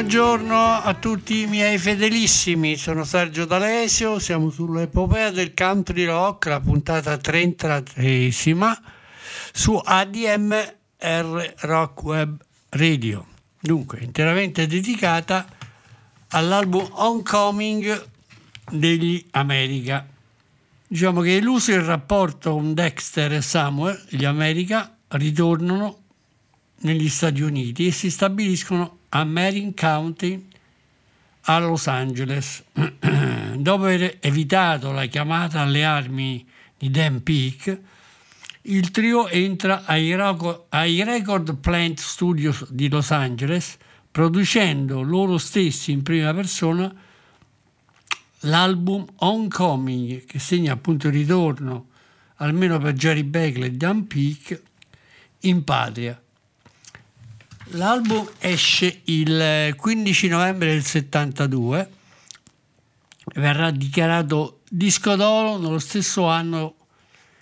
Buongiorno a tutti i miei fedelissimi, sono Sergio D'Alesio, siamo sull'epopea del country rock, la puntata 33esima su ADMR Rock Web Radio, dunque interamente dedicata all'album Oncoming degli America. Diciamo che eluso il rapporto con Dexter e Samuel, gli America ritornano negli Stati Uniti e si stabiliscono a Marin County a Los Angeles. Dopo aver evitato la chiamata alle armi di Dan Peake, il trio entra ai, Roco- ai Record Plant Studios di Los Angeles, producendo loro stessi in prima persona l'album Homecoming, che segna appunto il ritorno, almeno per Jerry Beckley e Dan Peake, in patria. L'album esce il 15 novembre del 72, verrà dichiarato disco d'oro nello stesso anno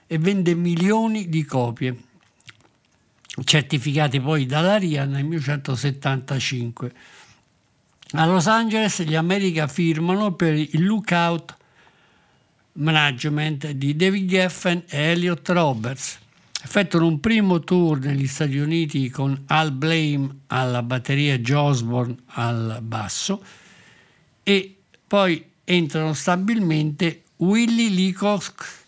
e vende milioni di copie, certificate poi dalla RIA nel 1975. A Los Angeles gli America firmano per il Lookout Management di David Geffen e Elliot Roberts. Effettuano un primo tour negli Stati Uniti con Al Blame alla batteria e Joe Osborne al basso e poi entrano stabilmente Willie Leacock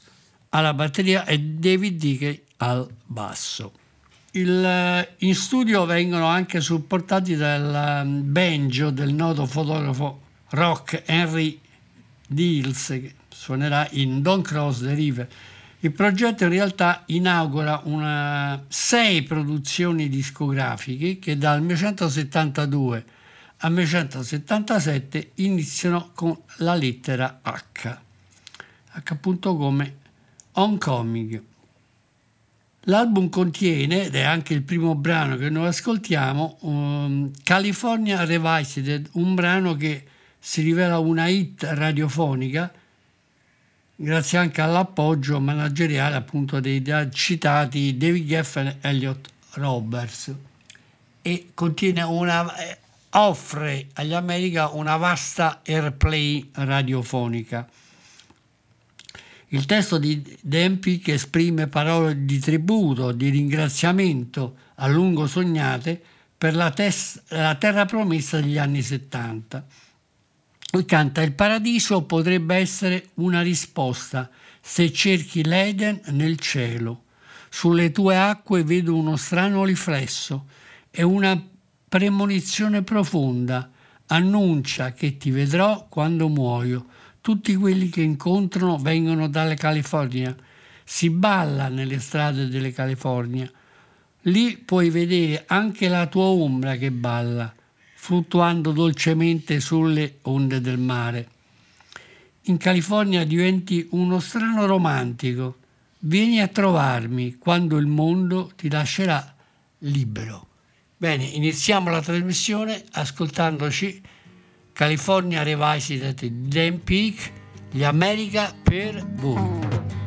alla batteria e David Dickey al basso. Il- in studio vengono anche supportati dal um, banjo del noto fotografo rock Henry Deals che suonerà in Don't Cross the River. Il progetto in realtà inaugura una, sei produzioni discografiche che dal 1972 al 1977 iniziano con la lettera H, H appunto come Homecoming. L'album contiene, ed è anche il primo brano che noi ascoltiamo, um, California Revisited, un brano che si rivela una hit radiofonica grazie anche all'appoggio manageriale appunto dei citati David Geffen e Elliot Roberts e una, eh, offre agli America una vasta airplay radiofonica. Il testo di Dempi che esprime parole di tributo, di ringraziamento a lungo sognate per la, tes- la terra promessa degli anni 70. Canta il paradiso potrebbe essere una risposta se cerchi l'Eden nel cielo. Sulle tue acque vedo uno strano riflesso e una premonizione profonda annuncia che ti vedrò quando muoio. Tutti quelli che incontrano vengono dalla California. Si balla nelle strade delle California. Lì puoi vedere anche la tua ombra che balla, fluttuando dolcemente sulle onde del mare. In California diventi uno strano romantico. Vieni a trovarmi quando il mondo ti lascerà libero. Bene, iniziamo la trasmissione ascoltandoci California Revisited di Dan Peak, gli America per voi.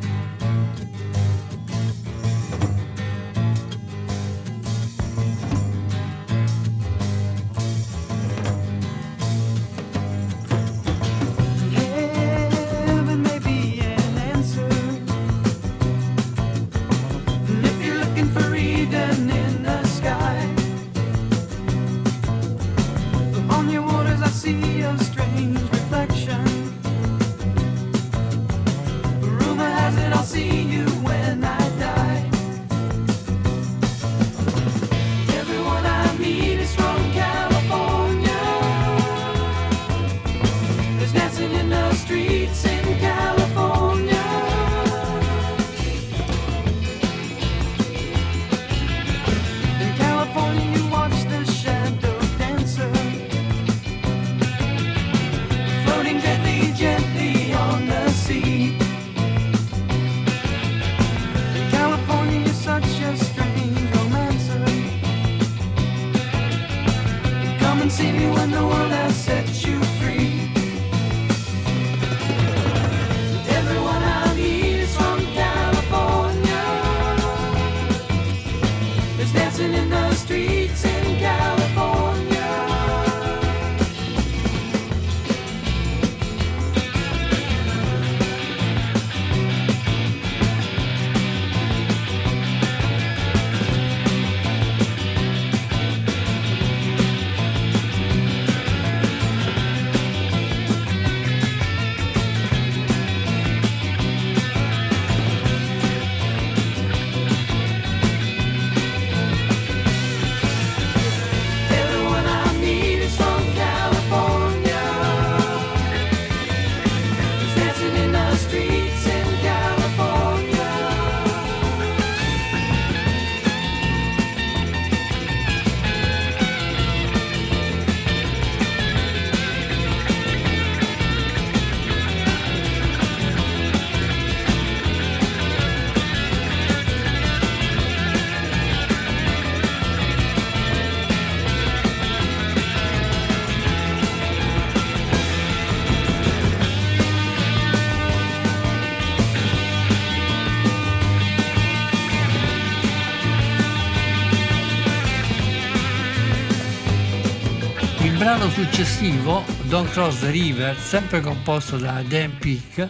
Brano successivo, Don't Cross the River, sempre composto da Dan Peak,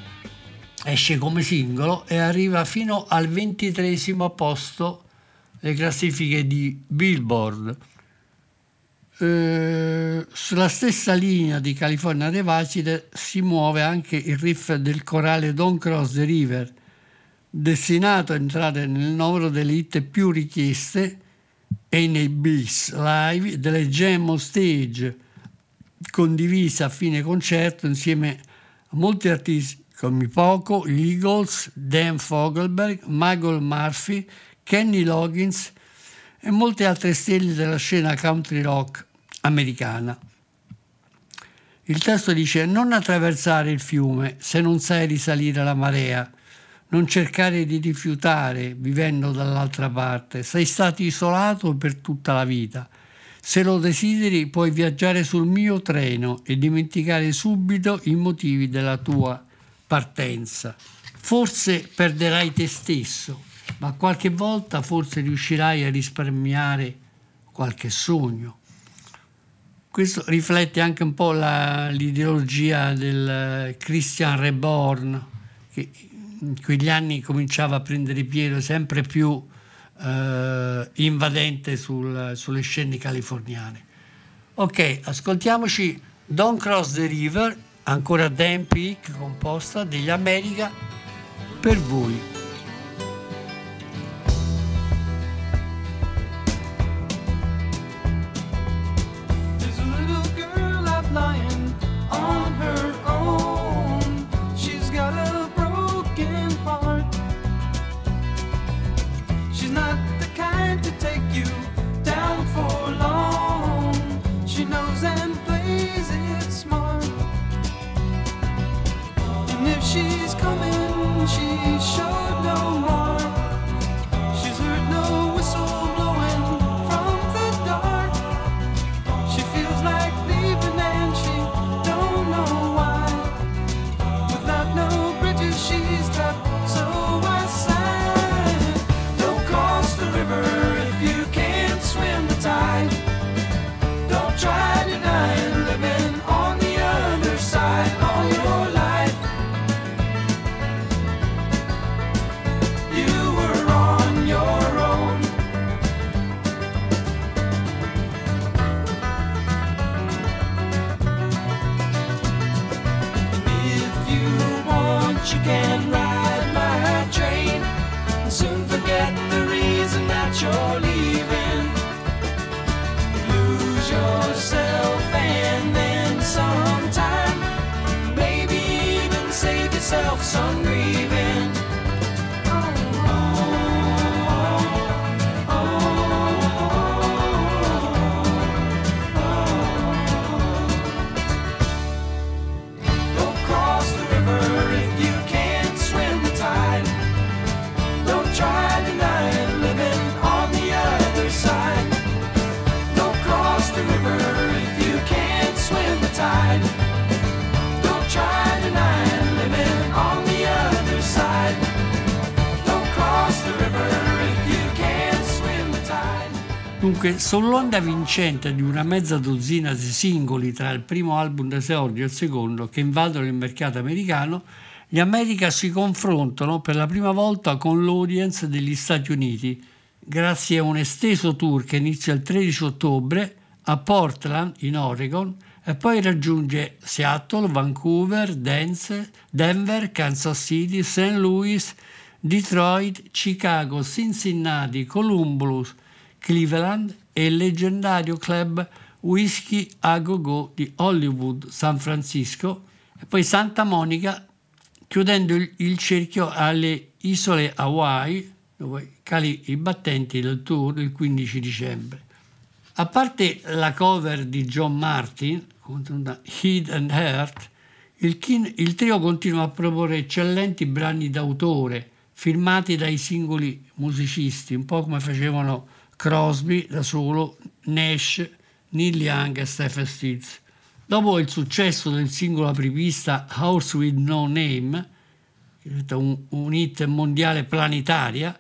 esce come singolo e arriva fino al ventitresimo posto le classifiche di Billboard. Eh, sulla stessa linea di California Revisited si muove anche il riff del corale Don't Cross the River, destinato a entrare nel numero delle hit più richieste e nei bis live delle on stage condivisa a fine concerto insieme a molti artisti come Poco, gli Eagles, Dan Fogelberg, Michael Murphy, Kenny Loggins e molte altre stelle della scena country rock americana. Il testo dice non attraversare il fiume se non sai risalire la marea, non cercare di rifiutare vivendo dall'altra parte, sei stato isolato per tutta la vita. Se lo desideri puoi viaggiare sul mio treno e dimenticare subito i motivi della tua partenza. Forse perderai te stesso, ma qualche volta forse riuscirai a risparmiare qualche sogno. Questo riflette anche un po' la- l'ideologia del eh, Christian Reborn, che in quegli anni cominciava a prendere piede sempre più eh, invadente sul- sulle scene californiane. Ok, ascoltiamoci Don't Cross the River, ancora Dan Peak, composta degli America per voi. some grieving. Dunque, sull'onda vincente di una mezza dozzina di singoli tra il primo album d'esordio e il secondo che invadono il mercato americano, gli America si confrontano per la prima volta con l'audience degli Stati Uniti grazie a un esteso tour che inizia il 13 ottobre a Portland, in Oregon, e poi raggiunge Seattle, Vancouver, Denver, Kansas City, St. Louis, Detroit, Chicago, Cincinnati, Columbus, Cleveland e il leggendario club Whiskey a Go Go di Hollywood, San Francisco e poi Santa Monica, chiudendo il, il cerchio alle isole Hawaii, dove cali i battenti del tour il 15 dicembre. A parte la cover di John Martin, contenuta Heat and Heart, il, kin- il trio continua a proporre eccellenti brani d'autore firmati dai singoli musicisti, un po' come facevano Crosby da solo, Nash, Neil Young e Stephen Stills. Dopo il successo del singolo apripista House with No Name, un, un hit mondiale planetaria,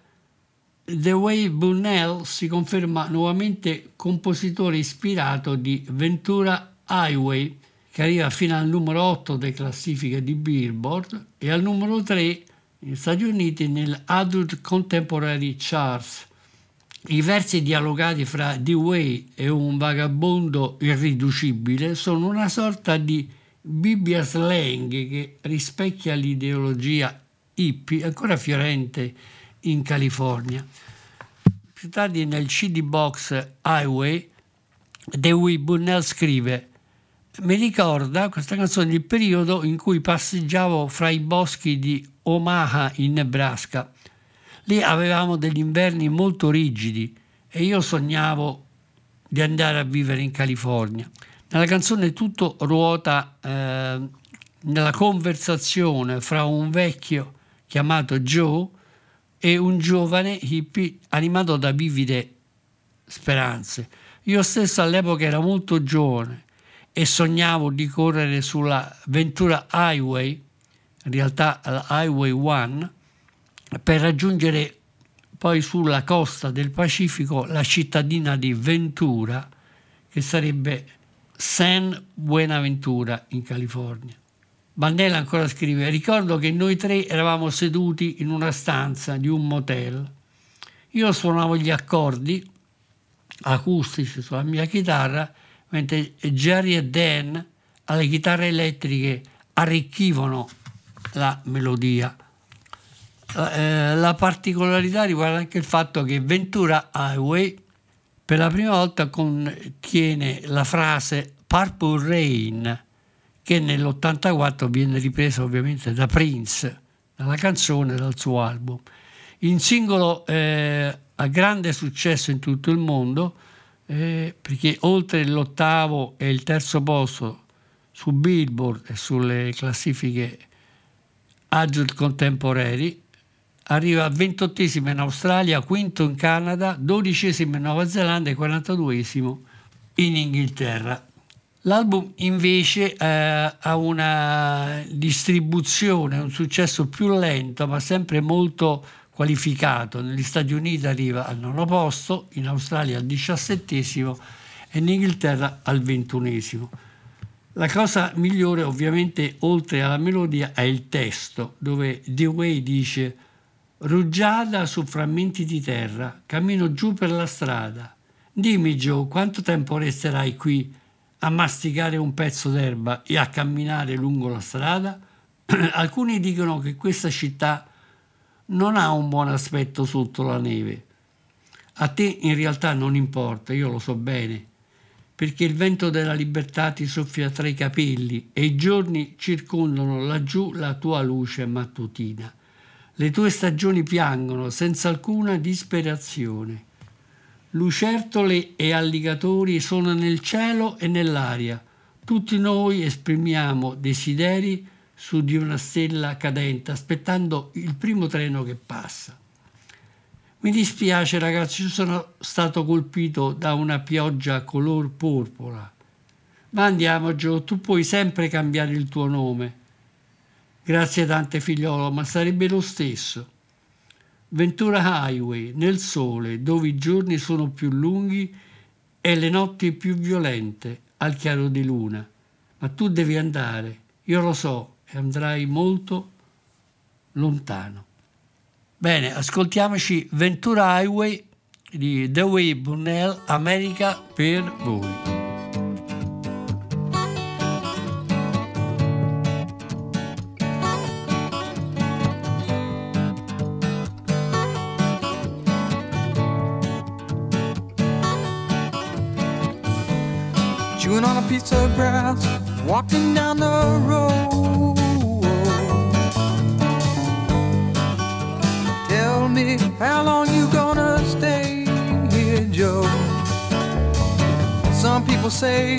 The Way Bunnell si conferma nuovamente compositore ispirato di Ventura Highway, che arriva fino al numero 8 delle classifiche di Billboard e al numero 3 negli Stati Uniti nel Adult Contemporary Charts. I versi dialogati fra D-Way e un vagabondo irriducibile sono una sorta di Bibbia slang che rispecchia l'ideologia hippie ancora fiorente in California. Più tardi nel CD box Highway, Dewey Bunnell scrive mi ricorda questa canzone il periodo in cui passeggiavo fra i boschi di Omaha in Nebraska. Lì avevamo degli inverni molto rigidi e io sognavo di andare a vivere in California. Nella canzone tutto ruota eh, nella conversazione fra un vecchio chiamato Joe e un giovane hippie animato da vivide speranze. Io stesso all'epoca era molto giovane e sognavo di correre sulla Ventura Highway, in realtà la Highway 1, per raggiungere poi sulla costa del Pacifico la cittadina di Ventura, che sarebbe San Buenaventura in California. Bandela ancora scrive, ricordo che noi tre eravamo seduti in una stanza di un motel. Io suonavo gli accordi acustici sulla mia chitarra, mentre Jerry e Dan alle chitarre elettriche arricchivano la melodia. Eh, la particolarità riguarda anche il fatto che Ventura Highway per la prima volta contiene la frase Purple Rain, che nell'84 viene ripresa ovviamente da Prince, dalla canzone dal suo album. In singolo eh, a grande successo in tutto il mondo, eh, perché oltre l'ottavo e il terzo posto su Billboard e sulle classifiche adult contemporanei, arriva ventottesimo in Australia, quinto in Canada, dodicesimo in Nuova Zelanda e 42esimo in Inghilterra. L'album invece eh, ha una distribuzione, un successo più lento, ma sempre molto qualificato. Negli Stati Uniti arriva al nono posto, in Australia al diciassettesimo e in Inghilterra al ventunesimo. La cosa migliore ovviamente oltre alla melodia è il testo, dove Dewey dice Rugiada su frammenti di terra, cammino giù per la strada. Dimmi Joe, quanto tempo resterai qui a masticare un pezzo d'erba e a camminare lungo la strada? Alcuni dicono che questa città non ha un buon aspetto sotto la neve. A te in realtà non importa, io lo so bene, perché il vento della libertà ti soffia tra i capelli e i giorni circondano laggiù la tua luce mattutina. Le tue stagioni piangono senza alcuna disperazione. Lucertole e alligatori sono nel cielo e nell'aria. Tutti noi esprimiamo desideri su di una stella cadente, aspettando il primo treno che passa. Mi dispiace ragazzi, sono stato colpito da una pioggia color porpora. Ma andiamo Gio, tu puoi sempre cambiare il tuo nome. Grazie tante figliolo, ma sarebbe lo stesso. Ventura Highway, nel sole, dove i giorni sono più lunghi e le notti più violente, al chiaro di luna. Ma tu devi andare, io lo so, e andrai molto lontano. Bene, ascoltiamoci Ventura Highway di Dewey Burnell, America per voi. Of grass, walking down the road. Tell me how long you gonna stay here, Joe? Some people say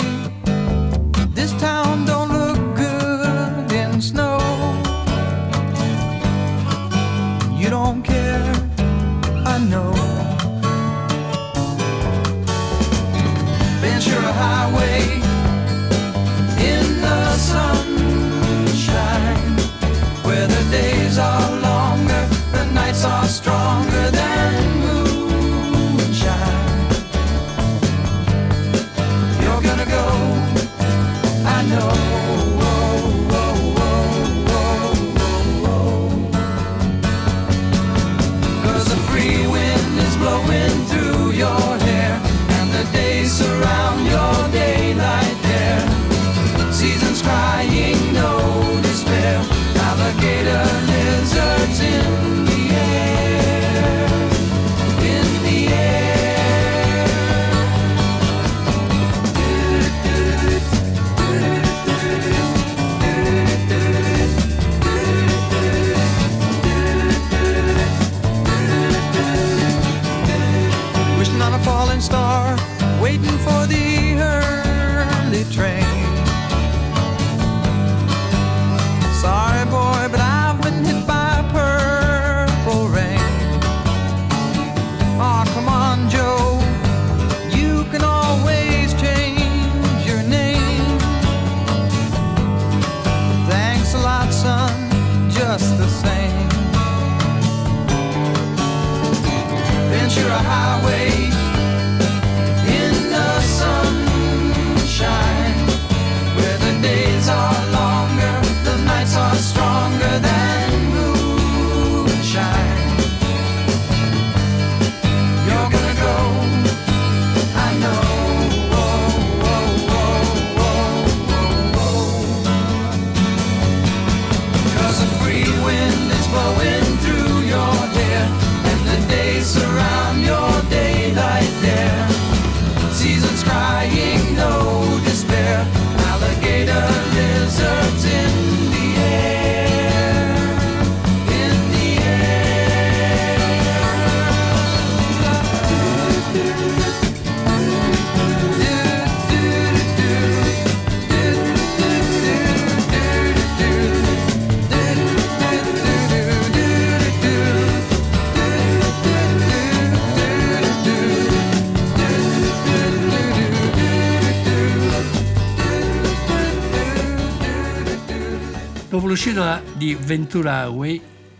Dopo l'uscita di Ventura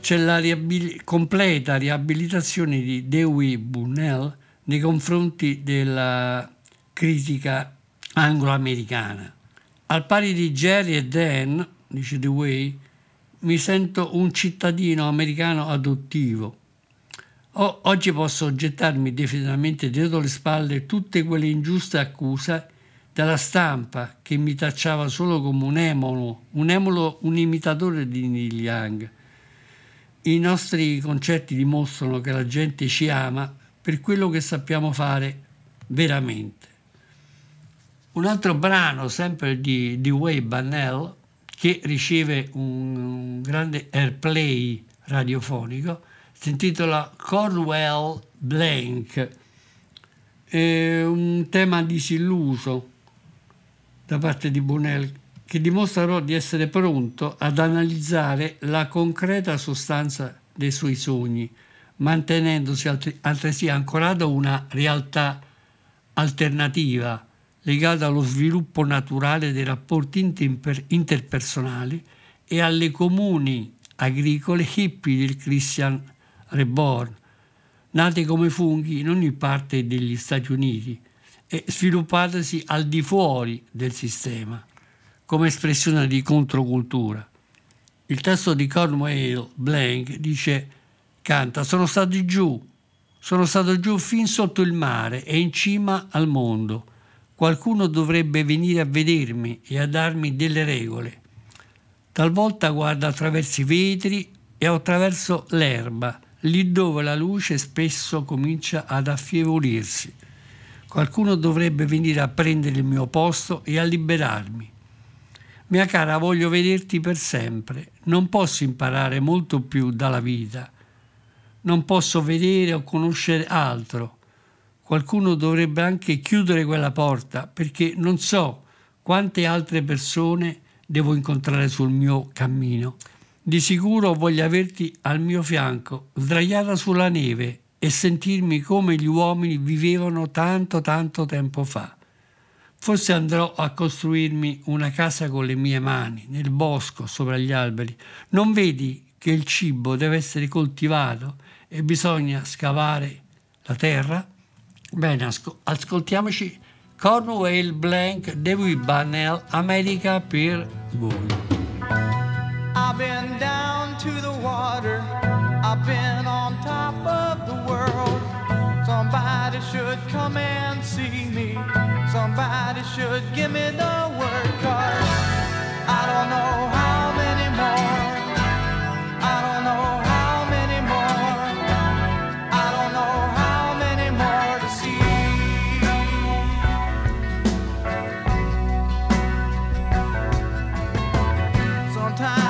c'è la riabil- completa riabilitazione di Dewey Bunnell nei confronti della critica anglo-americana. Al pari di Jerry e Dan, dice Dewey, mi sento un cittadino americano adottivo. O- oggi posso gettarmi definitivamente dietro le spalle tutte quelle ingiuste accuse della stampa che mi tacciava solo come un emolo, un emolo, un imitatore di Neil Young. I nostri concerti dimostrano che la gente ci ama per quello che sappiamo fare veramente. Un altro brano, sempre di, di Wade Bannell, che riceve un, un grande airplay radiofonico, si intitola Cornwell Blank. È un tema disilluso da parte di Bunnell che dimostrerò di essere pronto ad analizzare la concreta sostanza dei suoi sogni, mantenendosi altri- altresì ancorato a una realtà alternativa legata allo sviluppo naturale dei rapporti inter- interpersonali e alle comuni agricole hippie del Christian Reborn, nate come funghi in ogni parte degli Stati Uniti e sviluppatesi al di fuori del sistema, come espressione di controcultura. Il testo di Cornwell Blank dice, canta, sono stato giù, sono stato giù fin sotto il mare e in cima al mondo. Qualcuno dovrebbe venire a vedermi e a darmi delle regole. Talvolta guardo attraverso i vetri e attraverso l'erba, lì dove la luce spesso comincia ad affievolirsi. Qualcuno dovrebbe venire a prendere il mio posto e a liberarmi. Mia cara, voglio vederti per sempre. Non posso imparare molto più dalla vita. Non posso vedere o conoscere altro. Qualcuno dovrebbe anche chiudere quella porta perché non so quante altre persone devo incontrare sul mio cammino. Di sicuro voglio averti al mio fianco, sdraiata sulla neve e sentirmi come gli uomini vivevano tanto tanto tempo fa. Forse andrò a costruirmi una casa con le mie mani, nel bosco, sopra gli alberi. Non vedi che il cibo deve essere coltivato e bisogna scavare la terra? Bene, asco- ascoltiamoci Cornwell Blank, David Bannell, America per voi. Somebody should come and see me. Somebody should give me the word. Cause I don't know how many more. I don't know how many more. I don't know how many more to see. Sometimes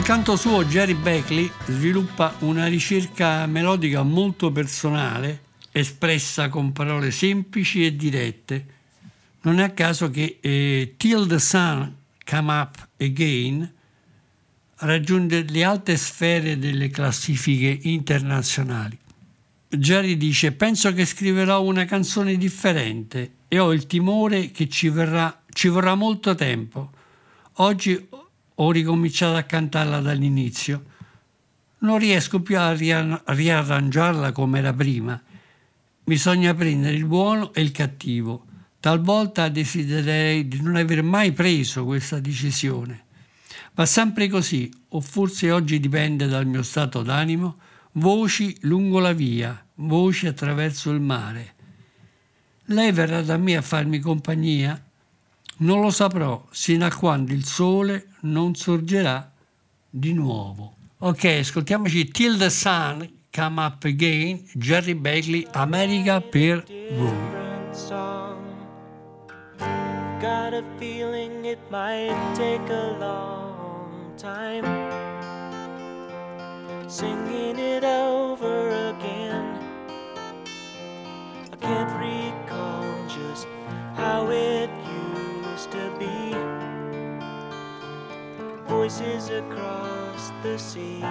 Dal canto suo Jerry Beckley sviluppa una ricerca melodica molto personale, espressa con parole semplici e dirette. Non è a caso che eh, Till the Sun Come Up Again raggiunge le alte sfere delle classifiche internazionali. Jerry dice: Penso che scriverò una canzone differente e ho il timore che ci, verrà, ci vorrà molto tempo. Oggi ho ricominciato a cantarla dall'inizio. Non riesco più a ria- riarrangiarla come era prima. Bisogna prendere il buono e il cattivo. Talvolta desidererei di non aver mai preso questa decisione. Va sempre così, o forse oggi dipende dal mio stato d'animo, voci lungo la via, voci attraverso il mare. Lei verrà da me a farmi compagnia? Non lo saprò sino a quando il sole non sorgerà di nuovo. Ok, ascoltiamoci Till the Sun Come Up Again, Jerry Bagley, America per song. Got a feeling it might take a long time. Singing it over again. I can't recall just how it used to be. Voices across the sea.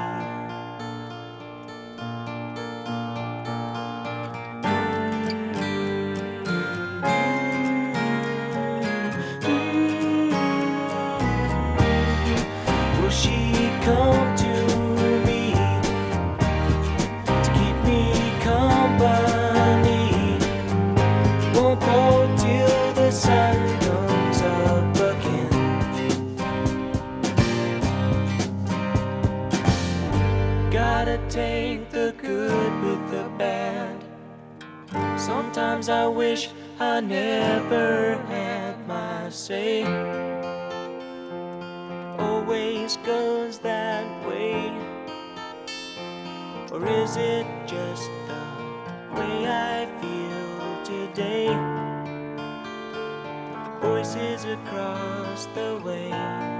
Say always goes that way? Or is it just the way I feel today? Voices across the way.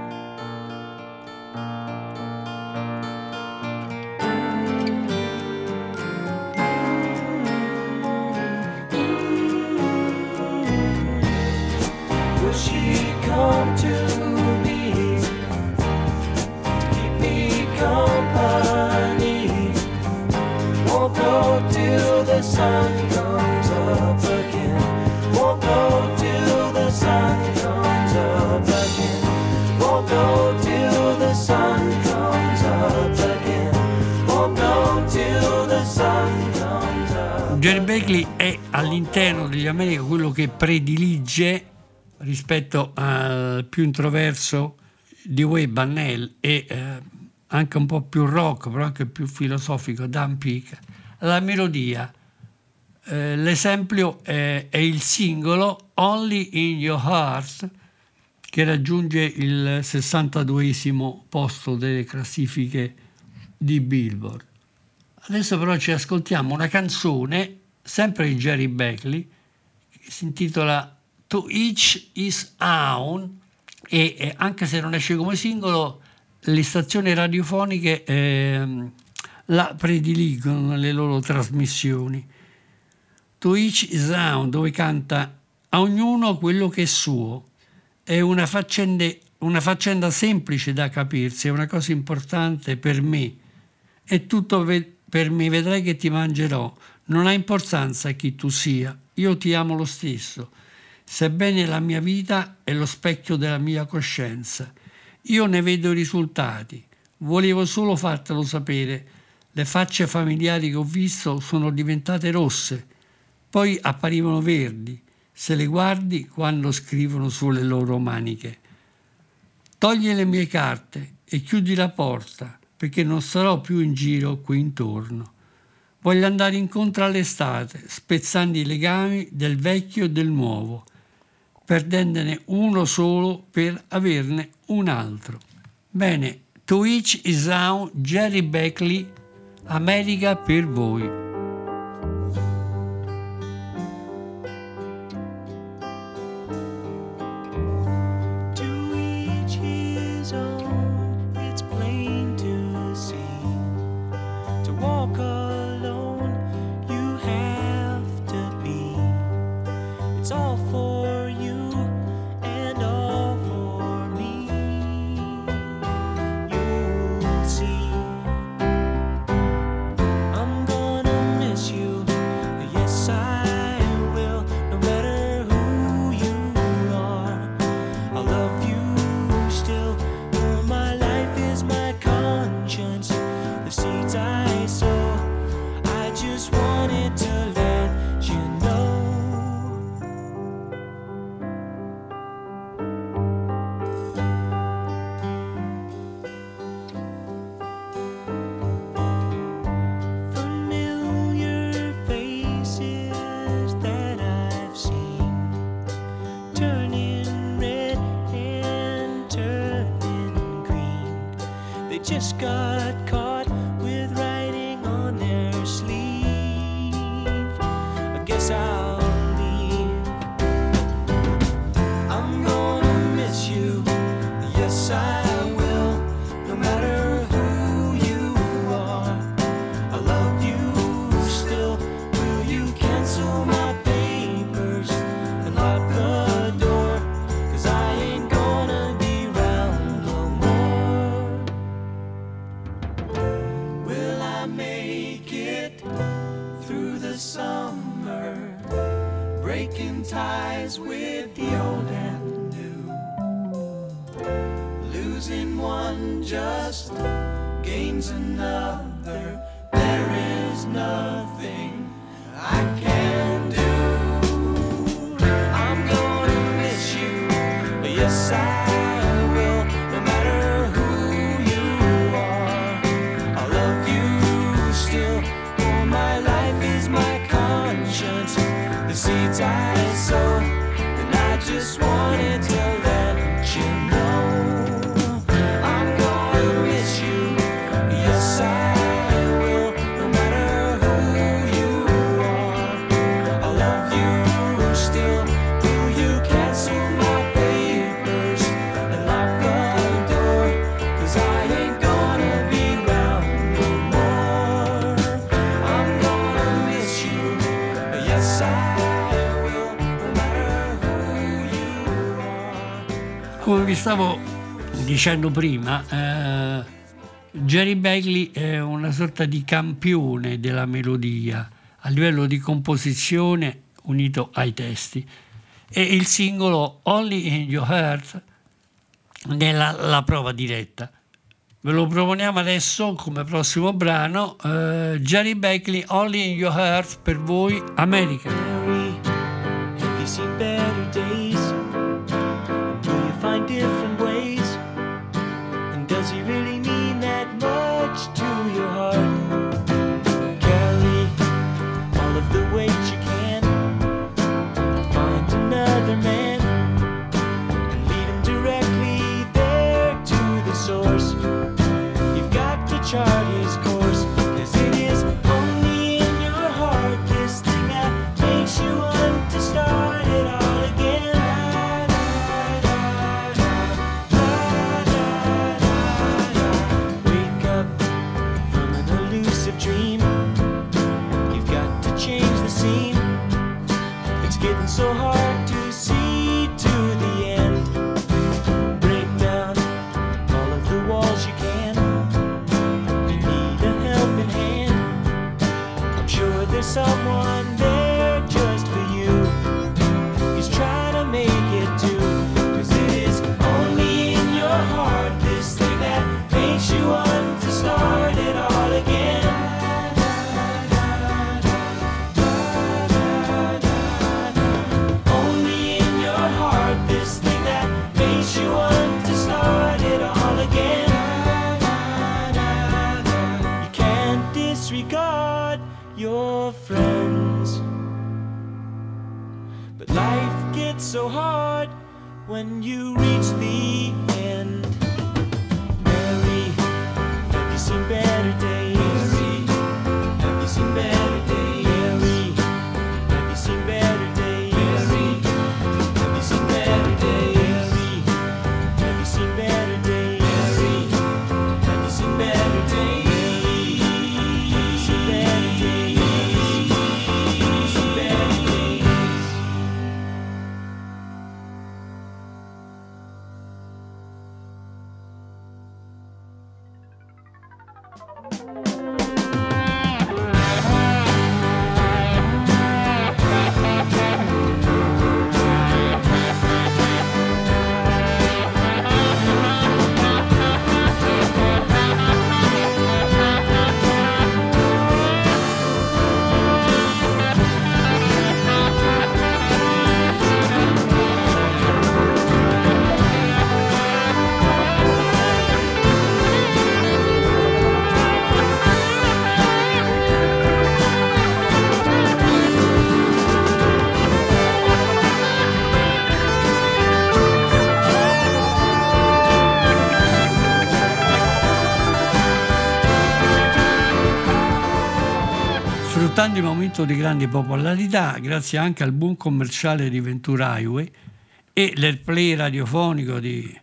Predilige rispetto al più introverso di Way Bannell e eh, anche un po' più rock, però anche più filosofico, Dan Peake, la melodia. Eh, l'esempio è, è il singolo Only in Your Heart che raggiunge il 62 posto delle classifiche di Billboard. Adesso però ci ascoltiamo una canzone, sempre di Jerry Beckley, si intitola To Each His Own e eh, anche se non esce come singolo, le stazioni radiofoniche ehm, la prediligono nelle loro trasmissioni. To Each His Own, dove canta a ognuno quello che è suo. È una faccenda, una faccenda semplice da capirsi, è una cosa importante per me. È tutto ve- per me, vedrai che ti mangerò. Non ha importanza chi tu sia, io ti amo lo stesso. Sebbene la mia vita è lo specchio della mia coscienza. Io ne vedo i risultati. Volevo solo fartelo sapere. Le facce familiari che ho visto sono diventate rosse, poi apparivano verdi, se le guardi quando scrivono sulle loro maniche. Togli le mie carte e chiudi la porta, perché non sarò più in giro qui intorno. Voglio andare incontro all'estate, spezzando i legami del vecchio e del nuovo, perdendone uno solo per averne un altro. Bene, to each his own, Jerry Beckley, America per voi. To each his own, vi stavo dicendo prima, eh, Jerry Bagley è una sorta di campione della melodia a livello di composizione unito ai testi. E il singolo Only in Your Heart è nella prova diretta. Ve lo proponiamo adesso come prossimo brano, eh, Jerry Bagley, Only in Your Heart per voi, America. Sfruttando il momento di grande popolarità, grazie anche al boom commerciale di Ventura Highway e l'airplay radiofonico di-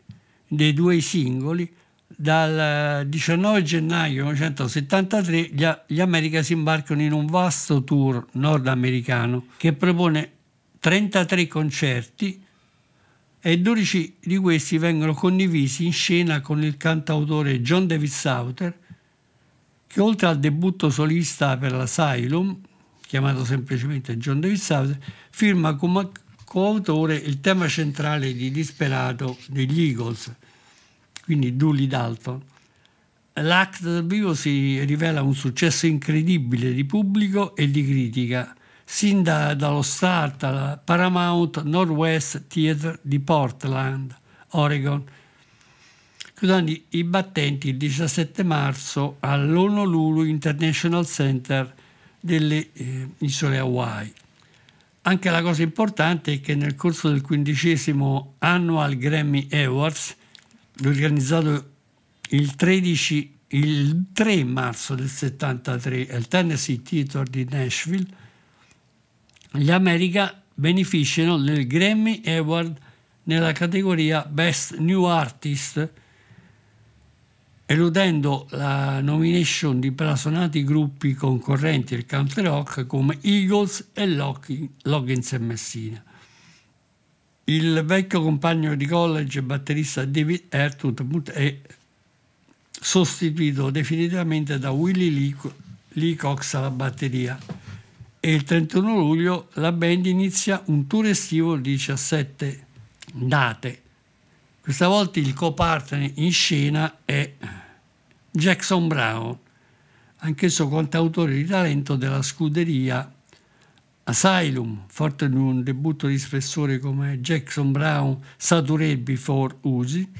dei due singoli, dal 19 gennaio 1973 gli, gli America si imbarcano in un vasto tour nordamericano che propone 33 concerti e 12 di questi vengono condivisi in scena con il cantautore John David Sauter che oltre al debutto solista per l'Asylum, chiamato semplicemente John David Sauter, firma come coautore il tema centrale di Disperato degli Eagles, quindi Dooley Dalton. L'act dal vivo si rivela un successo incredibile di pubblico e di critica, sin da- dallo start alla Paramount Northwest Theatre di Portland, Oregon, chiudendo i battenti il 17 marzo all'Honolulu International Center delle eh, isole Hawaii. Anche la cosa importante è che nel corso del quindicesimo Annual Grammy Awards, organizzato il 13 il 3 marzo del 73 al Tennessee Theatre di Nashville, gli America beneficiano del Grammy Award nella categoria Best New Artist, eludendo la nomination di blasonati gruppi concorrenti del country rock come Eagles e Loggins e Messina. Il vecchio compagno di college e batterista David Ertut è sostituito definitivamente da Willie Lee Cox alla batteria e il 31 luglio la band inizia un tour estivo di 17 date. Questa volta il co-partner in scena è Jackson Brown, anch'esso cantautore di talento della scuderia Asylum, forte di un debutto di spessore come Jackson Brown Saturday Before Uzi,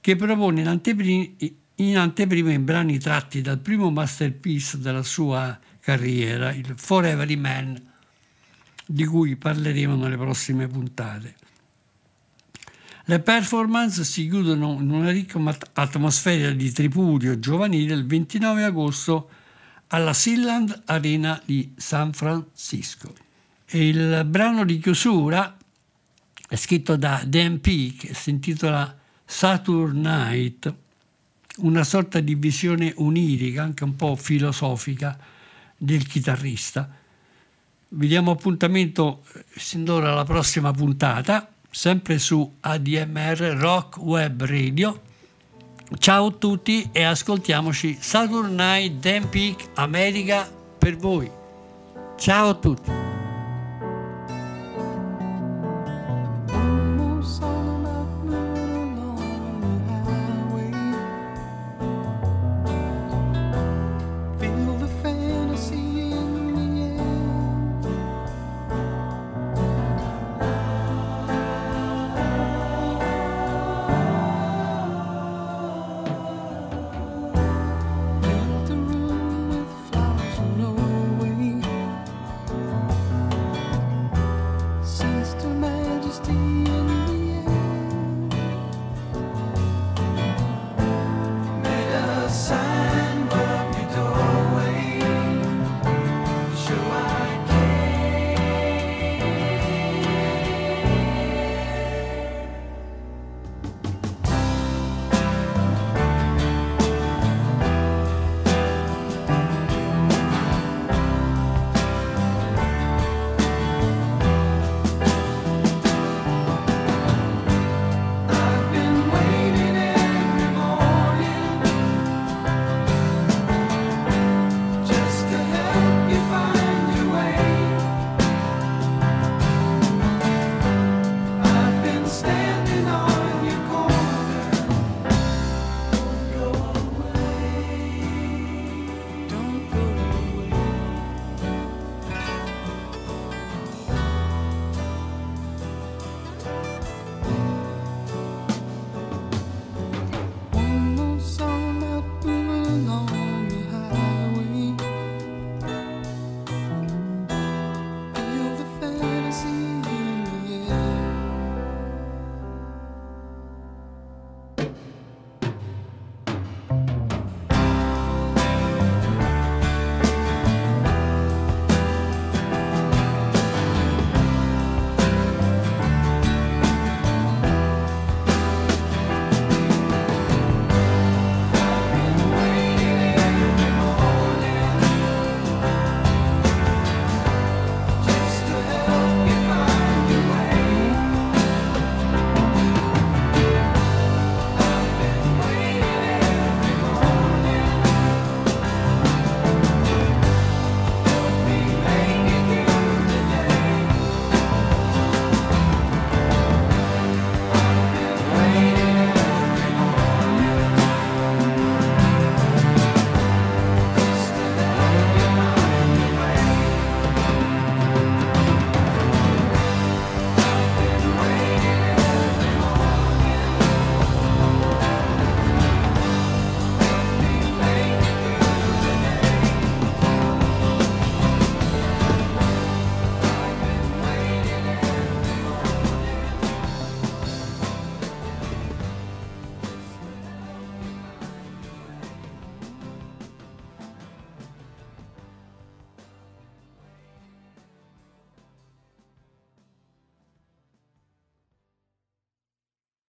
che propone in anteprima, in anteprima i brani tratti dal primo masterpiece della sua carriera, il Forever Man, di cui parleremo nelle prossime puntate. Le performance si chiudono in una ricca atmosfera di tripudio giovanile il 29 agosto alla Sealand Arena di San Francisco. Il brano di chiusura è scritto da Dan Peake si intitola Saturn Night, una sorta di visione onirica, anche un po' filosofica, del chitarrista. Vi diamo appuntamento eh, sin d'ora alla prossima puntata, sempre su ADMR Rock Web Radio. Ciao a tutti e ascoltiamoci Saturn Night Dan Peak America per voi. Ciao a tutti.